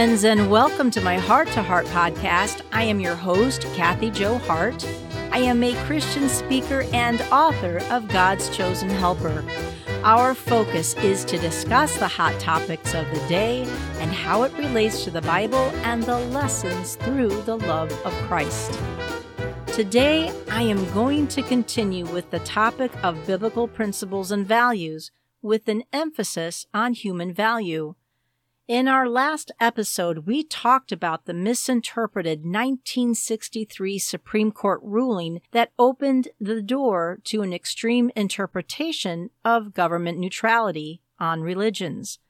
friends, and welcome to my Heart to Heart podcast. I am your host, Kathy Joe Hart. I am a Christian speaker and author of God's Chosen Helper. Our focus is to discuss the hot topics of the day and how it relates to the Bible and the lessons through the love of Christ. Today, I am going to continue with the topic of biblical principles and values with an emphasis on human value. In our last episode, we talked about the misinterpreted 1963 Supreme Court ruling that opened the door to an extreme interpretation of government neutrality on religions.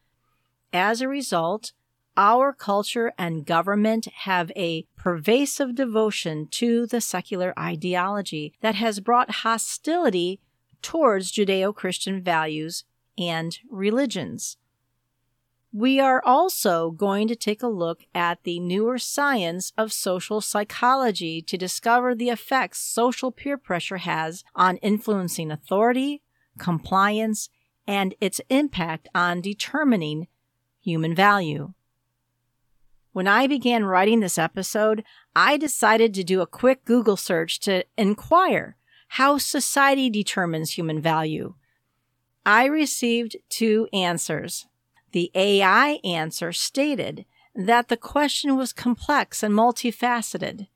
As a result, our culture and government have a pervasive devotion to the secular ideology that has brought hostility towards Judeo Christian values and religions. We are also going to take a look at the newer science of social psychology to discover the effects social peer pressure has on influencing authority, compliance, and its impact on determining human value. When I began writing this episode, I decided to do a quick Google search to inquire how society determines human value. I received two answers. The AI answer stated that the question was complex and multifaceted.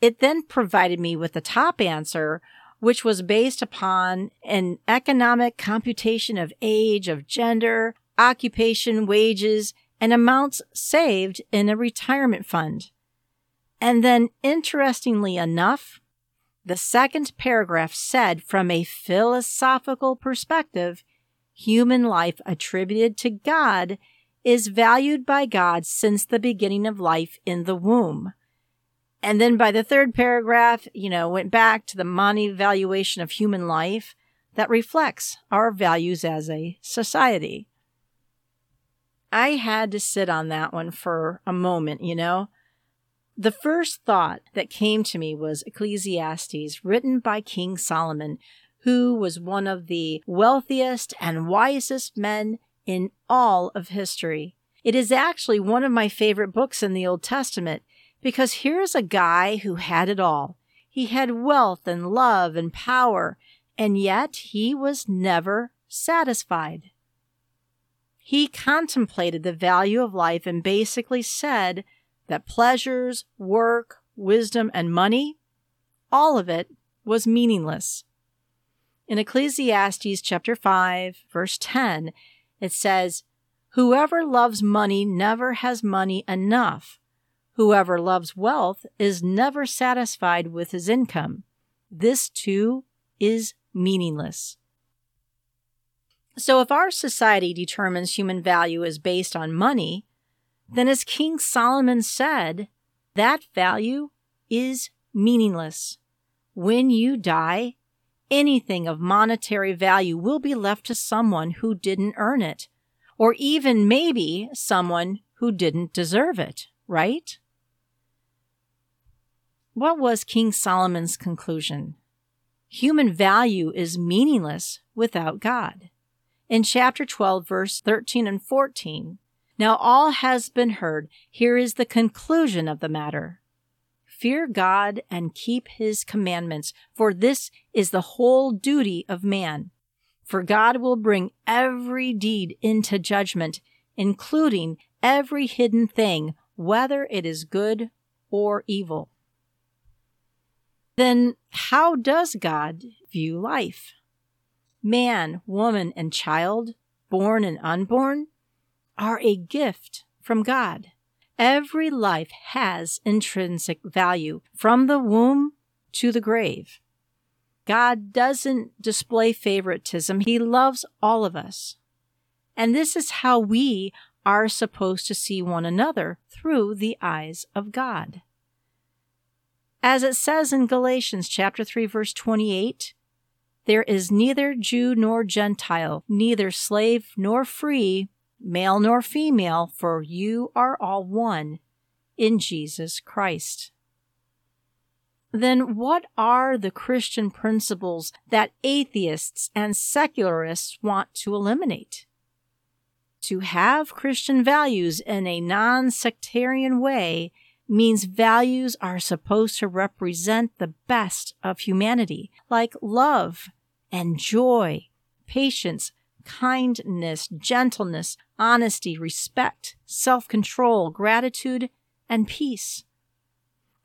It then provided me with the top answer, which was based upon an economic computation of age, of gender, occupation, wages, and amounts saved in a retirement fund. And then, interestingly enough, the second paragraph said from a philosophical perspective, human life attributed to God is valued by God since the beginning of life in the womb. And then by the third paragraph, you know, went back to the money valuation of human life that reflects our values as a society. I had to sit on that one for a moment, you know. The first thought that came to me was Ecclesiastes, written by King Solomon, who was one of the wealthiest and wisest men in all of history. It is actually one of my favorite books in the Old Testament because here's a guy who had it all. He had wealth and love and power, and yet he was never satisfied. He contemplated the value of life and basically said that pleasures, work, wisdom, and money, all of it was meaningless. In Ecclesiastes chapter 5, verse 10, it says, Whoever loves money never has money enough. Whoever loves wealth is never satisfied with his income. This too is meaningless. So if our society determines human value is based on money, then as King Solomon said, that value is meaningless. When you die, anything of monetary value will be left to someone who didn't earn it, or even maybe someone who didn't deserve it, right? What was King Solomon's conclusion? Human value is meaningless without God. In chapter 12, verse 13 and 14, now all has been heard. Here is the conclusion of the matter. Fear God and keep his commandments, for this is the whole duty of man. For God will bring every deed into judgment, including every hidden thing, whether it is good or evil. Then how does God view life? Man, woman, and child, born and unborn, are a gift from God. Every life has intrinsic value from the womb to the grave. God doesn't display favoritism. He loves all of us. And this is how we are supposed to see one another through the eyes of God. As it says in Galatians chapter 3 verse 28, there is neither Jew nor Gentile, neither slave nor free, male nor female, for you are all one in Jesus Christ. Then what are the Christian principles that atheists and secularists want to eliminate? To have Christian values in a non sectarian way means values are supposed to represent the best of humanity, like love and joy, patience, kindness, gentleness, honesty, respect, self control, gratitude, and peace.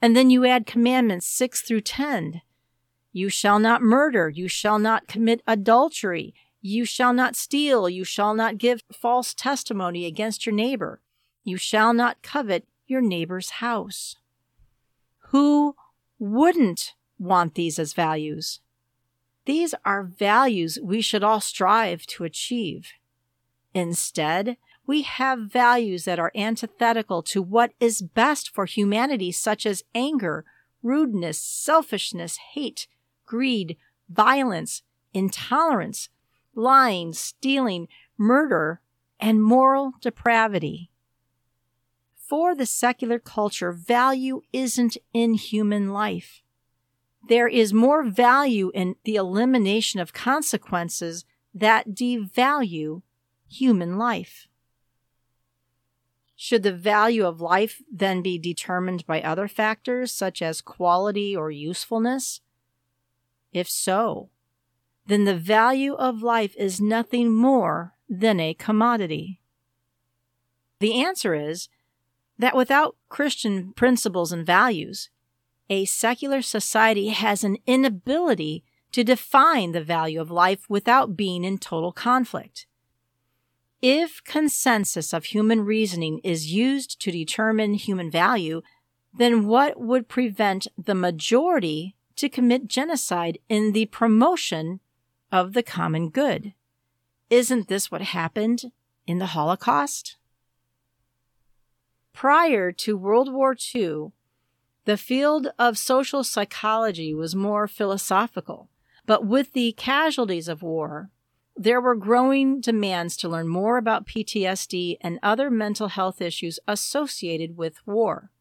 And then you add commandments 6 through 10. You shall not murder. You shall not commit adultery. You shall not steal. You shall not give false testimony against your neighbor. You shall not covet your neighbor's house. Who wouldn't want these as values? These are values we should all strive to achieve. Instead, we have values that are antithetical to what is best for humanity, such as anger, rudeness, selfishness, hate, greed, violence, intolerance, lying, stealing, murder, and moral depravity. For the secular culture, value isn't in human life. There is more value in the elimination of consequences that devalue human life. Should the value of life then be determined by other factors such as quality or usefulness? If so, then the value of life is nothing more than a commodity. The answer is that without Christian principles and values, a secular society has an inability to define the value of life without being in total conflict. If consensus of human reasoning is used to determine human value, then what would prevent the majority to commit genocide in the promotion of the common good? Isn't this what happened in the Holocaust? Prior to World War II, the field of social psychology was more philosophical, but with the casualties of war, there were growing demands to learn more about PTSD and other mental health issues associated with war.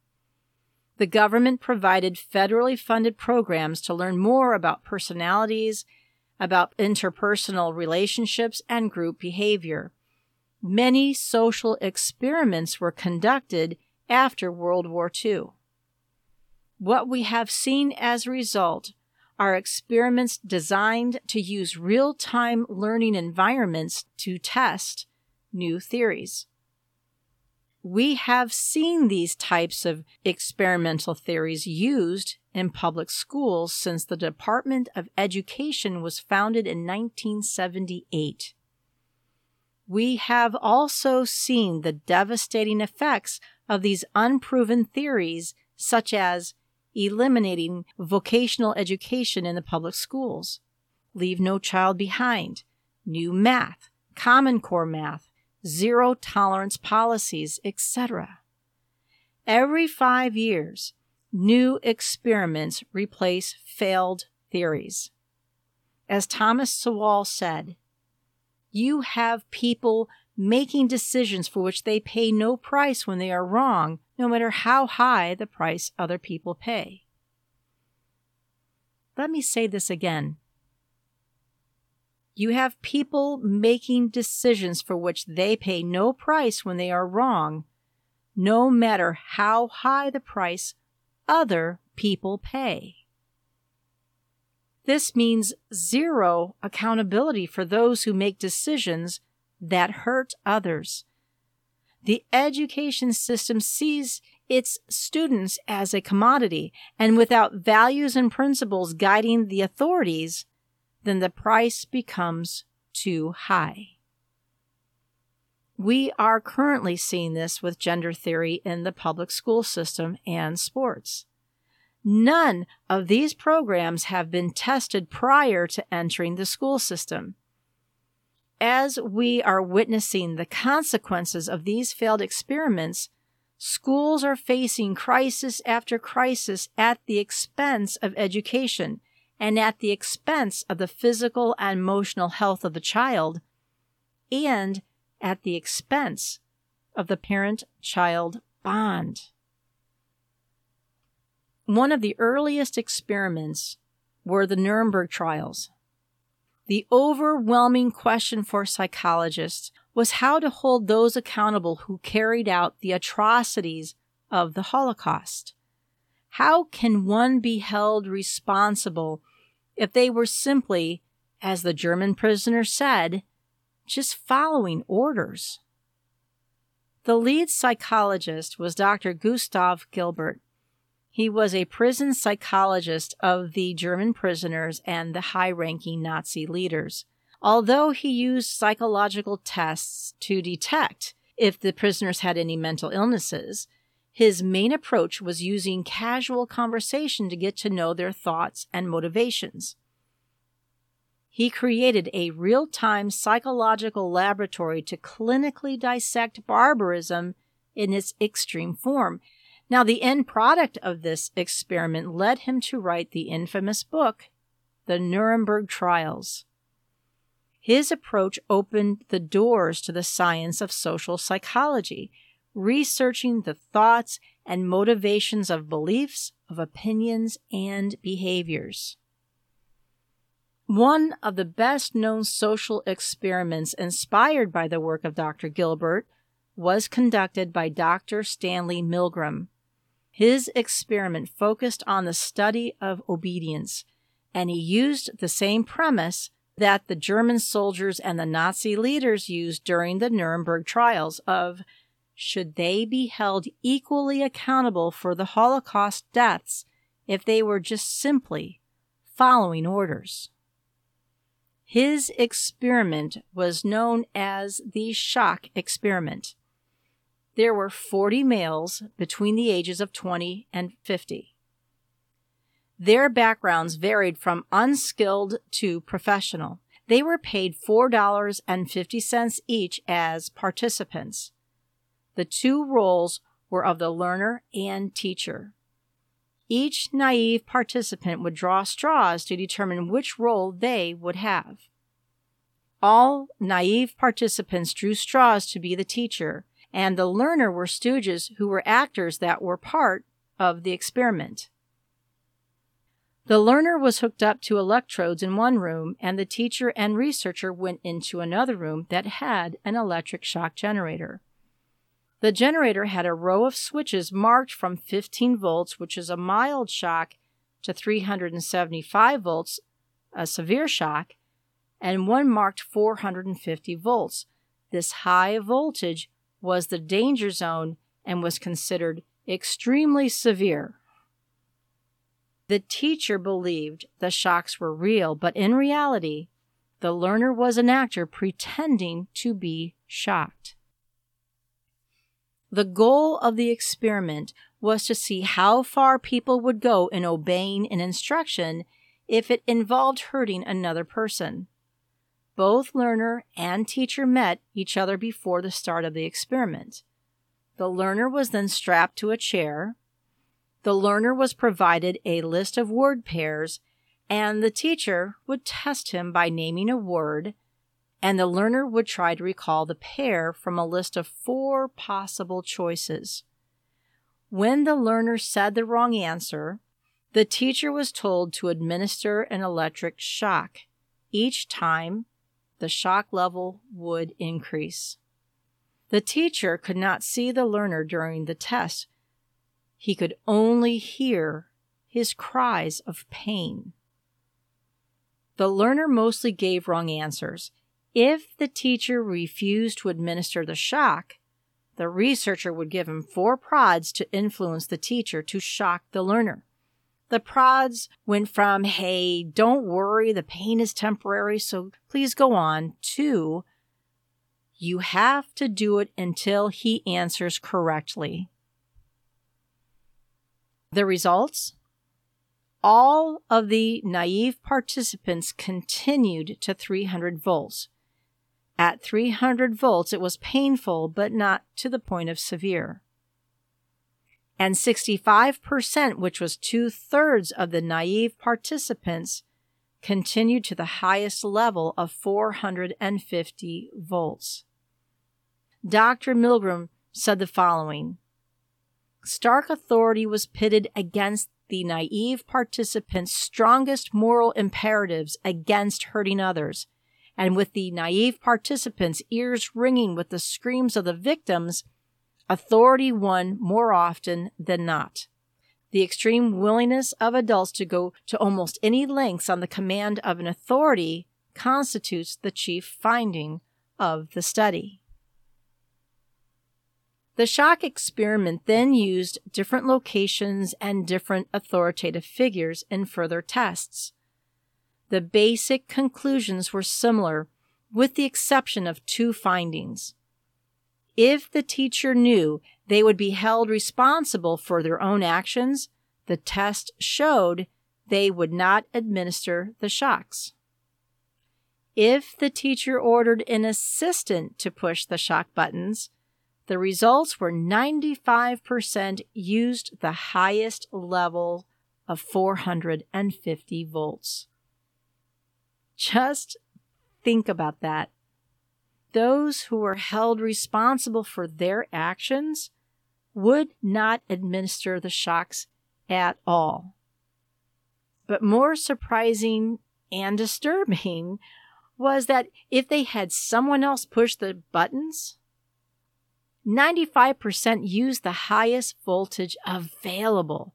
The government provided federally funded programs to learn more about personalities, about interpersonal relationships, and group behavior many social experiments were conducted after World War II. What we have seen as a result are experiments designed to use real time learning environments to test new theories. We have seen these types of experimental theories used in public schools since the Department of Education was founded in 1978 we have also seen the devastating effects of these unproven theories, such as eliminating vocational education in the public schools, leave no child behind, new math, common core math, zero tolerance policies, etc. Every five years, new experiments replace failed theories. As Thomas Sowell said, you have people making decisions for which they pay no price when they are wrong, no matter how high the price other people pay. Let me say this again. You have people making decisions for which they pay no price when they are wrong, no matter how high the price other people pay. This means zero accountability for those who make decisions that hurt others. The education system sees its students as a commodity, and without values and principles guiding the authorities, then the price becomes too high. We are currently seeing this with gender theory in the public school system and sports. None of these programs have been tested prior to entering the school system. As we are witnessing the consequences of these failed experiments, schools are facing crisis after crisis at the expense of education and at the expense of the physical and emotional health of the child, and at the expense of the parent child bond. One of the earliest experiments were the Nuremberg trials. The overwhelming question for psychologists was how to hold those accountable who carried out the atrocities of the Holocaust. How can one be held responsible if they were simply, as the German prisoner said, just following orders? The lead psychologist was Dr. Gustav Gilbert. He was a prison psychologist of the German prisoners and the high ranking Nazi leaders. Although he used psychological tests to detect if the prisoners had any mental illnesses, his main approach was using casual conversation to get to know their thoughts and motivations. He created a real time psychological laboratory to clinically dissect barbarism in its extreme form. Now, the end product of this experiment led him to write the infamous book, The Nuremberg Trials. His approach opened the doors to the science of social psychology, researching the thoughts and motivations of beliefs, of opinions, and behaviors. One of the best known social experiments inspired by the work of Dr. Gilbert was conducted by Dr. Stanley Milgram. His experiment focused on the study of obedience, and he used the same premise that the German soldiers and the Nazi leaders used during the Nuremberg trials of should they be held equally accountable for the Holocaust deaths if they were just simply following orders. His experiment was known as the shock experiment. There were 40 males between the ages of 20 and 50. Their backgrounds varied from unskilled to professional. They were paid $4.50 each as participants. The two roles were of the learner and teacher. Each naive participant would draw straws to determine which role they would have. All naive participants drew straws to be the teacher, and the learner were stooges who were actors that were part of the experiment. The learner was hooked up to electrodes in one room, and the teacher and researcher went into another room that had an electric shock generator. The generator had a row of switches marked from 15 volts, which is a mild shock, to 375 volts, a severe shock, and one marked 450 volts. This high voltage was the danger zone and was considered extremely severe. The teacher believed the shocks were real, but in reality, the learner was an actor pretending to be shocked. The goal of the experiment was to see how far people would go in obeying an instruction if it involved hurting another person. Both learner and teacher met each other before the start of the experiment. The learner was then strapped to a chair. The learner was provided a list of word pairs, and the teacher would test him by naming a word and the learner would try to recall the pair from a list of four possible choices. When the learner said the wrong answer, the teacher was told to administer an electric shock. Each time, the shock level would increase. The teacher could not see the learner during the test. He could only hear his cries of pain. The learner mostly gave wrong answers. If the teacher refused to administer the shock, the researcher would give him four prods to influence the teacher to shock the learner. The prods went from, hey, don't worry, the pain is temporary, so please go on, to, you have to do it until he answers correctly. The results? All of the naive participants continued to 300 volts. At 300 volts, it was painful, but not to the point of severe. And 65%, which was two thirds of the naive participants, continued to the highest level of 450 volts. Dr. Milgram said the following Stark authority was pitted against the naive participants' strongest moral imperatives against hurting others and with the naive participants' ears ringing with the screams of the victims, authority won more often than not. The extreme willingness of adults to go to almost any lengths on the command of an authority constitutes the chief finding of the study. The shock experiment then used different locations and different authoritative figures in further tests. The basic conclusions were similar, with the exception of two findings. If the teacher knew they would be held responsible for their own actions, the test showed they would not administer the shocks. If the teacher ordered an assistant to push the shock buttons, the results were 95% used the highest level of 450 volts. Just think about that. Those who were held responsible for their actions would not administer the shocks at all. But more surprising and disturbing was that if they had someone else push the buttons, 95% used the highest voltage available.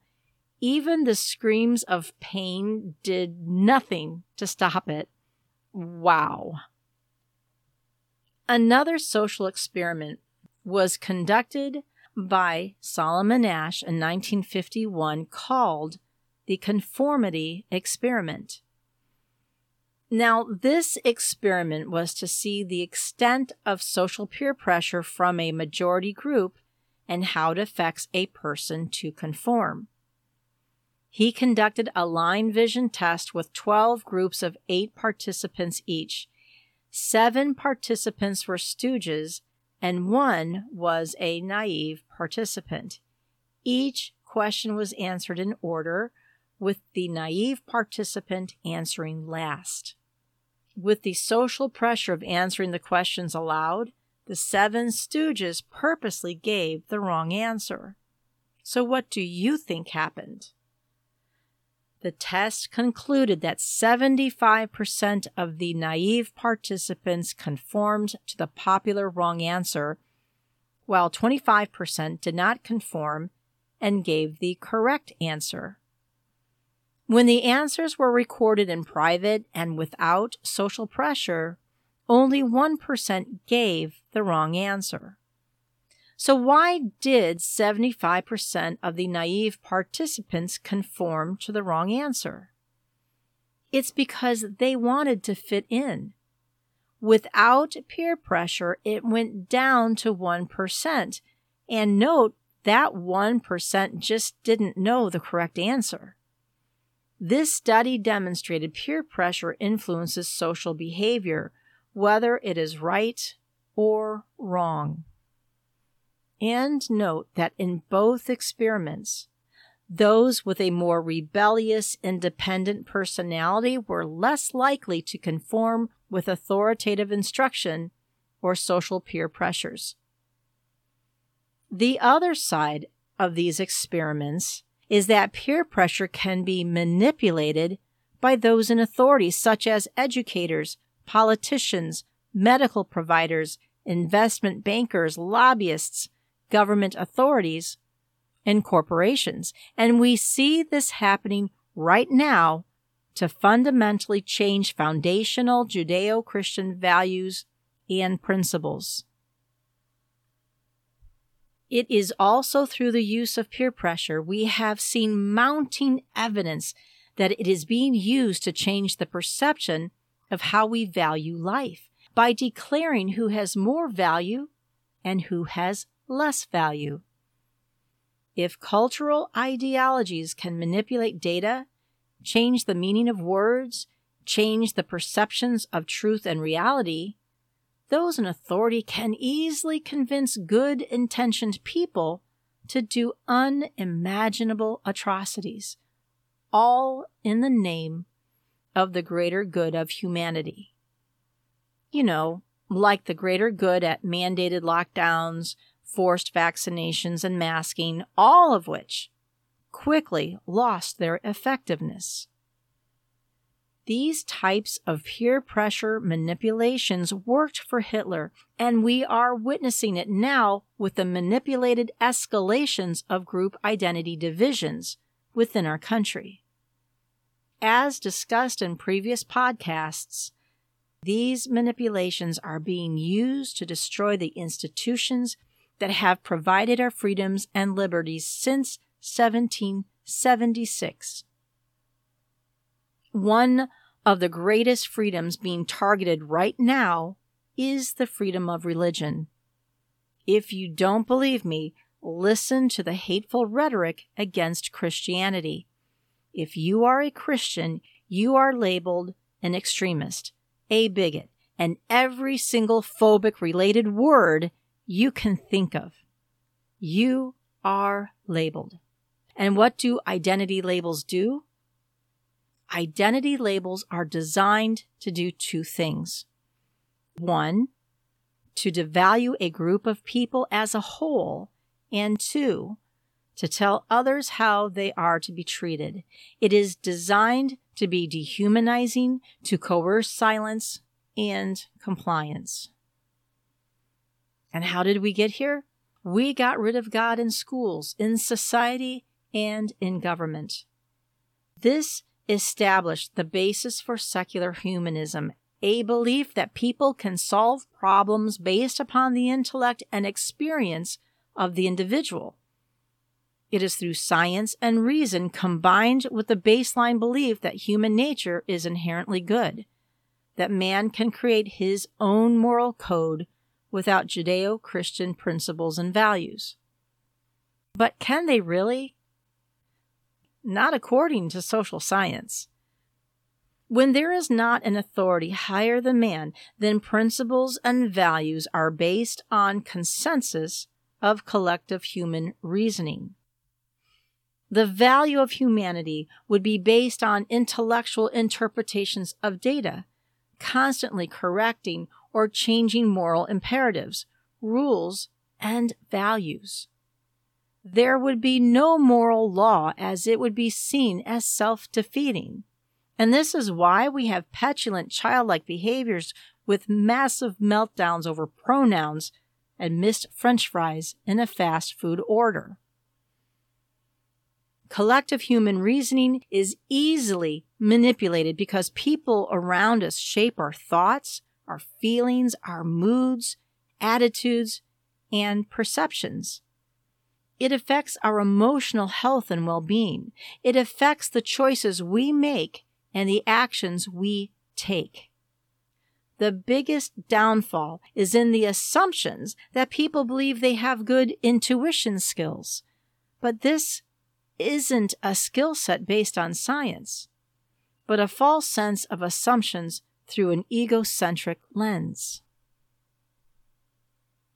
Even the screams of pain did nothing to stop it. Wow. Another social experiment was conducted by Solomon Asch in 1951 called the Conformity Experiment. Now, this experiment was to see the extent of social peer pressure from a majority group and how it affects a person to conform. He conducted a line vision test with 12 groups of eight participants each. Seven participants were stooges, and one was a naive participant. Each question was answered in order, with the naive participant answering last. With the social pressure of answering the questions aloud, the seven stooges purposely gave the wrong answer. So, what do you think happened? The test concluded that 75% of the naive participants conformed to the popular wrong answer, while 25% did not conform and gave the correct answer. When the answers were recorded in private and without social pressure, only 1% gave the wrong answer. So, why did 75% of the naive participants conform to the wrong answer? It's because they wanted to fit in. Without peer pressure, it went down to 1%. And note that 1% just didn't know the correct answer. This study demonstrated peer pressure influences social behavior, whether it is right or wrong. And note that in both experiments, those with a more rebellious, independent personality were less likely to conform with authoritative instruction or social peer pressures. The other side of these experiments is that peer pressure can be manipulated by those in authority, such as educators, politicians, medical providers, investment bankers, lobbyists, government authorities, and corporations. And we see this happening right now to fundamentally change foundational Judeo Christian values and principles. It is also through the use of peer pressure we have seen mounting evidence that it is being used to change the perception of how we value life by declaring who has more value and who has less value. If cultural ideologies can manipulate data, change the meaning of words, change the perceptions of truth and reality, those in authority can easily convince good intentioned people to do unimaginable atrocities, all in the name of the greater good of humanity. You know, like the greater good at mandated lockdowns, forced vaccinations, and masking, all of which quickly lost their effectiveness. These types of peer pressure manipulations worked for Hitler, and we are witnessing it now with the manipulated escalations of group identity divisions within our country. As discussed in previous podcasts, these manipulations are being used to destroy the institutions that have provided our freedoms and liberties since 1776. One of the greatest freedoms being targeted right now is the freedom of religion. If you don't believe me, listen to the hateful rhetoric against Christianity. If you are a Christian, you are labeled an extremist a bigot, and every single phobic related word you can think of. You are labeled. And what do identity labels do? Identity labels are designed to do two things. One, to devalue a group of people as a whole, and two, to tell others how they are to be treated. It is designed to be dehumanizing, to coerce silence and compliance. And how did we get here? We got rid of God in schools, in society, and in government. This established the basis for secular humanism, a belief that people can solve problems based upon the intellect and experience of the individual. It is through science and reason combined with the baseline belief that human nature is inherently good, that man can create his own moral code without Judeo Christian principles and values. But can they really? Not according to social science. When there is not an authority higher than man, then principles and values are based on consensus of collective human reasoning. The value of humanity would be based on intellectual interpretations of data, constantly correcting or changing moral imperatives, rules, and values. There would be no moral law as it would be seen as self defeating. And this is why we have petulant childlike behaviors with massive meltdowns over pronouns and missed french fries in a fast food order. Collective human reasoning is easily manipulated because people around us shape our thoughts, our feelings, our moods, attitudes, and perceptions. It affects our emotional health and well being. It affects the choices we make and the actions we take. The biggest downfall is in the assumptions that people believe they have good intuition skills. But this isn't a skill set based on science, but a false sense of assumptions through an egocentric lens.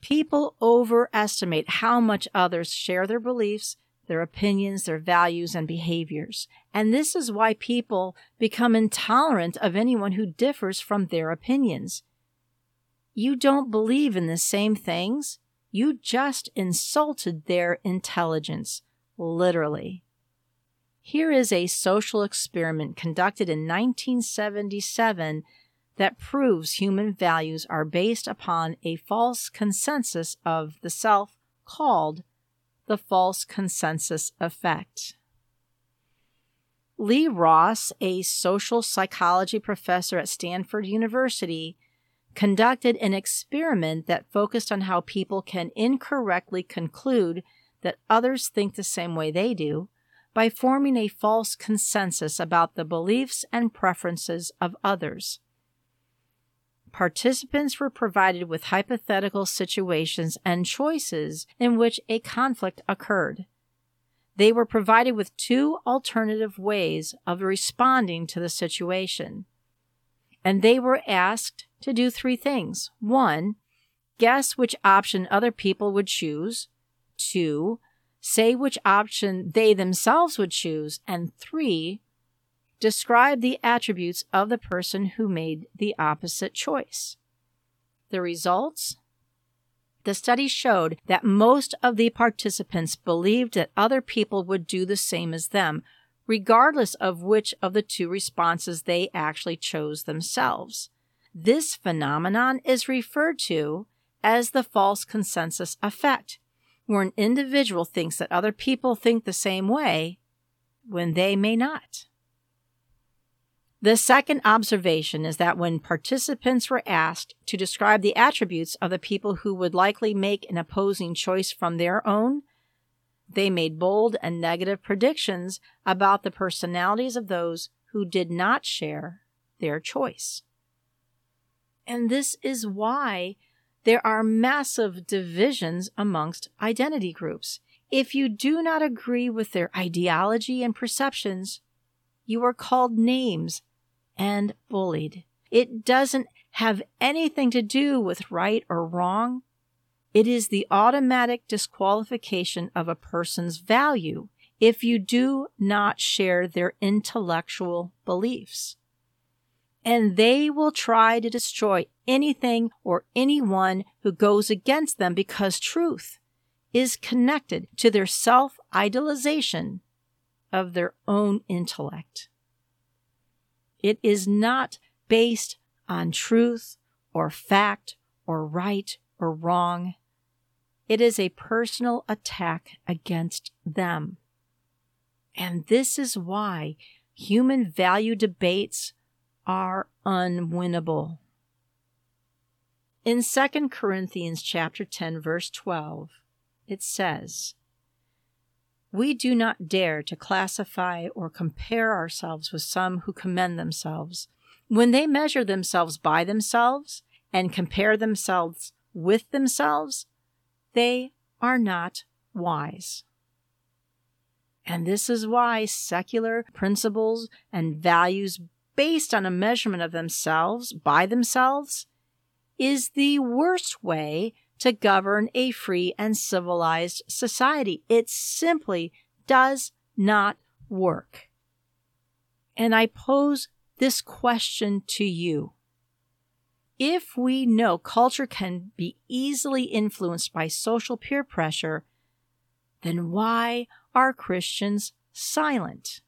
People overestimate how much others share their beliefs, their opinions, their values, and behaviors. And this is why people become intolerant of anyone who differs from their opinions. You don't believe in the same things. You just insulted their intelligence literally. Here is a social experiment conducted in 1977 that proves human values are based upon a false consensus of the self called the false consensus effect. Lee Ross, a social psychology professor at Stanford University, conducted an experiment that focused on how people can incorrectly conclude that others think the same way they do by forming a false consensus about the beliefs and preferences of others. Participants were provided with hypothetical situations and choices in which a conflict occurred. They were provided with two alternative ways of responding to the situation. And they were asked to do three things. One, guess which option other people would choose. Two, say which option they themselves would choose. And three, describe the attributes of the person who made the opposite choice. The results? The study showed that most of the participants believed that other people would do the same as them, regardless of which of the two responses they actually chose themselves. This phenomenon is referred to as the false consensus effect, where an individual thinks that other people think the same way when they may not. The second observation is that when participants were asked to describe the attributes of the people who would likely make an opposing choice from their own, they made bold and negative predictions about the personalities of those who did not share their choice. And this is why there are massive divisions amongst identity groups. If you do not agree with their ideology and perceptions, you are called names and bullied. It doesn't have anything to do with right or wrong. It is the automatic disqualification of a person's value if you do not share their intellectual beliefs. And they will try to destroy anything or anyone who goes against them because truth is connected to their self idolization of their own intellect. It is not based on truth or fact or right or wrong. It is a personal attack against them. And this is why human value debates are unwinnable. In 2 Corinthians chapter 10 verse 12, it says, We do not dare to classify or compare ourselves with some who commend themselves. When they measure themselves by themselves and compare themselves with themselves, they are not wise. And this is why secular principles and values based on a measurement of themselves by themselves is the worst way to govern a free and civilized society. It simply does not work. And I pose this question to you. If we know culture can be easily influenced by social peer pressure, then why are Christians silent?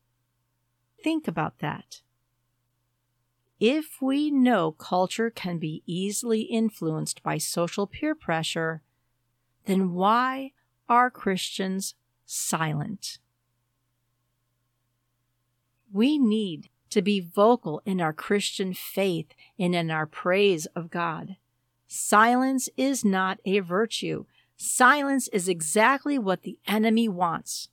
Think about that. If we know culture can be easily influenced by social peer pressure, then why are Christians silent? We need to be vocal in our Christian faith and in our praise of God. Silence is not a virtue. Silence is exactly what the enemy wants.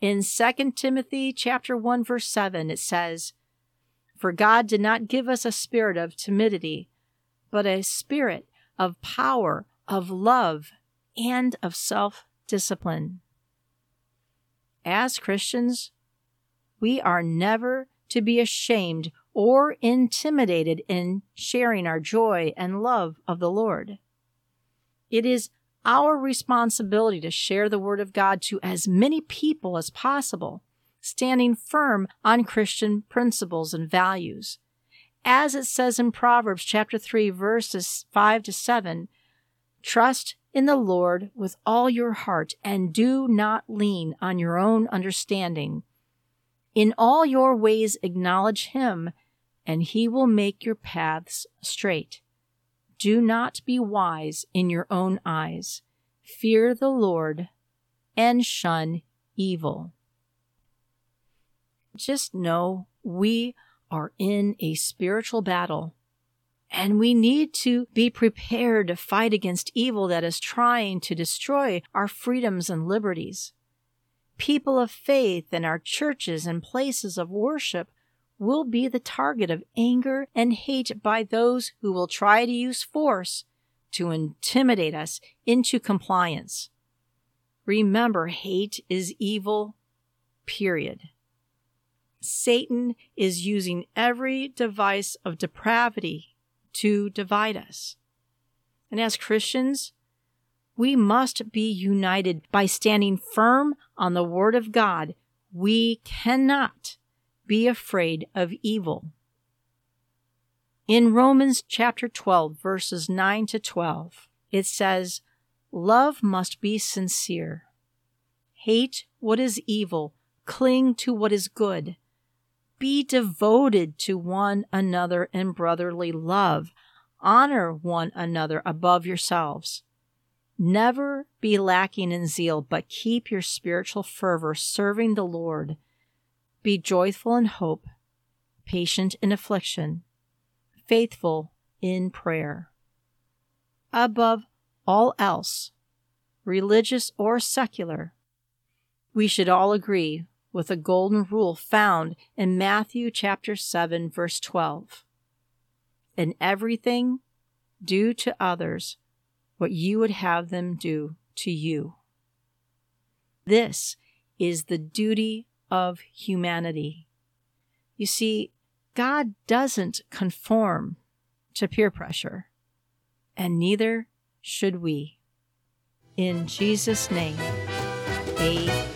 In 2 Timothy chapter 1 verse 7 it says, for God did not give us a spirit of timidity, but a spirit of power, of love, and of self discipline. As Christians, we are never to be ashamed or intimidated in sharing our joy and love of the Lord. It is our responsibility to share the Word of God to as many people as possible standing firm on Christian principles and values. As it says in Proverbs chapter 3 verses 5 to 7, trust in the Lord with all your heart and do not lean on your own understanding. In all your ways acknowledge him and he will make your paths straight. Do not be wise in your own eyes. Fear the Lord and shun evil just know we are in a spiritual battle and we need to be prepared to fight against evil that is trying to destroy our freedoms and liberties. People of faith in our churches and places of worship will be the target of anger and hate by those who will try to use force to intimidate us into compliance. Remember, hate is evil, period. Satan is using every device of depravity to divide us. And as Christians, we must be united by standing firm on the Word of God. We cannot be afraid of evil. In Romans chapter 12, verses 9 to 12, it says, Love must be sincere. Hate what is evil Cling to what is good. Be devoted to one another in brotherly love. Honor one another above yourselves. Never be lacking in zeal, but keep your spiritual fervor serving the Lord. Be joyful in hope, patient in affliction, faithful in prayer. Above all else, religious or secular, we should all agree with a golden rule found in Matthew chapter 7 verse 12. In everything, do to others what you would have them do to you. This is the duty of humanity. You see, God doesn't conform to peer pressure, and neither should we. In Jesus' name, amen.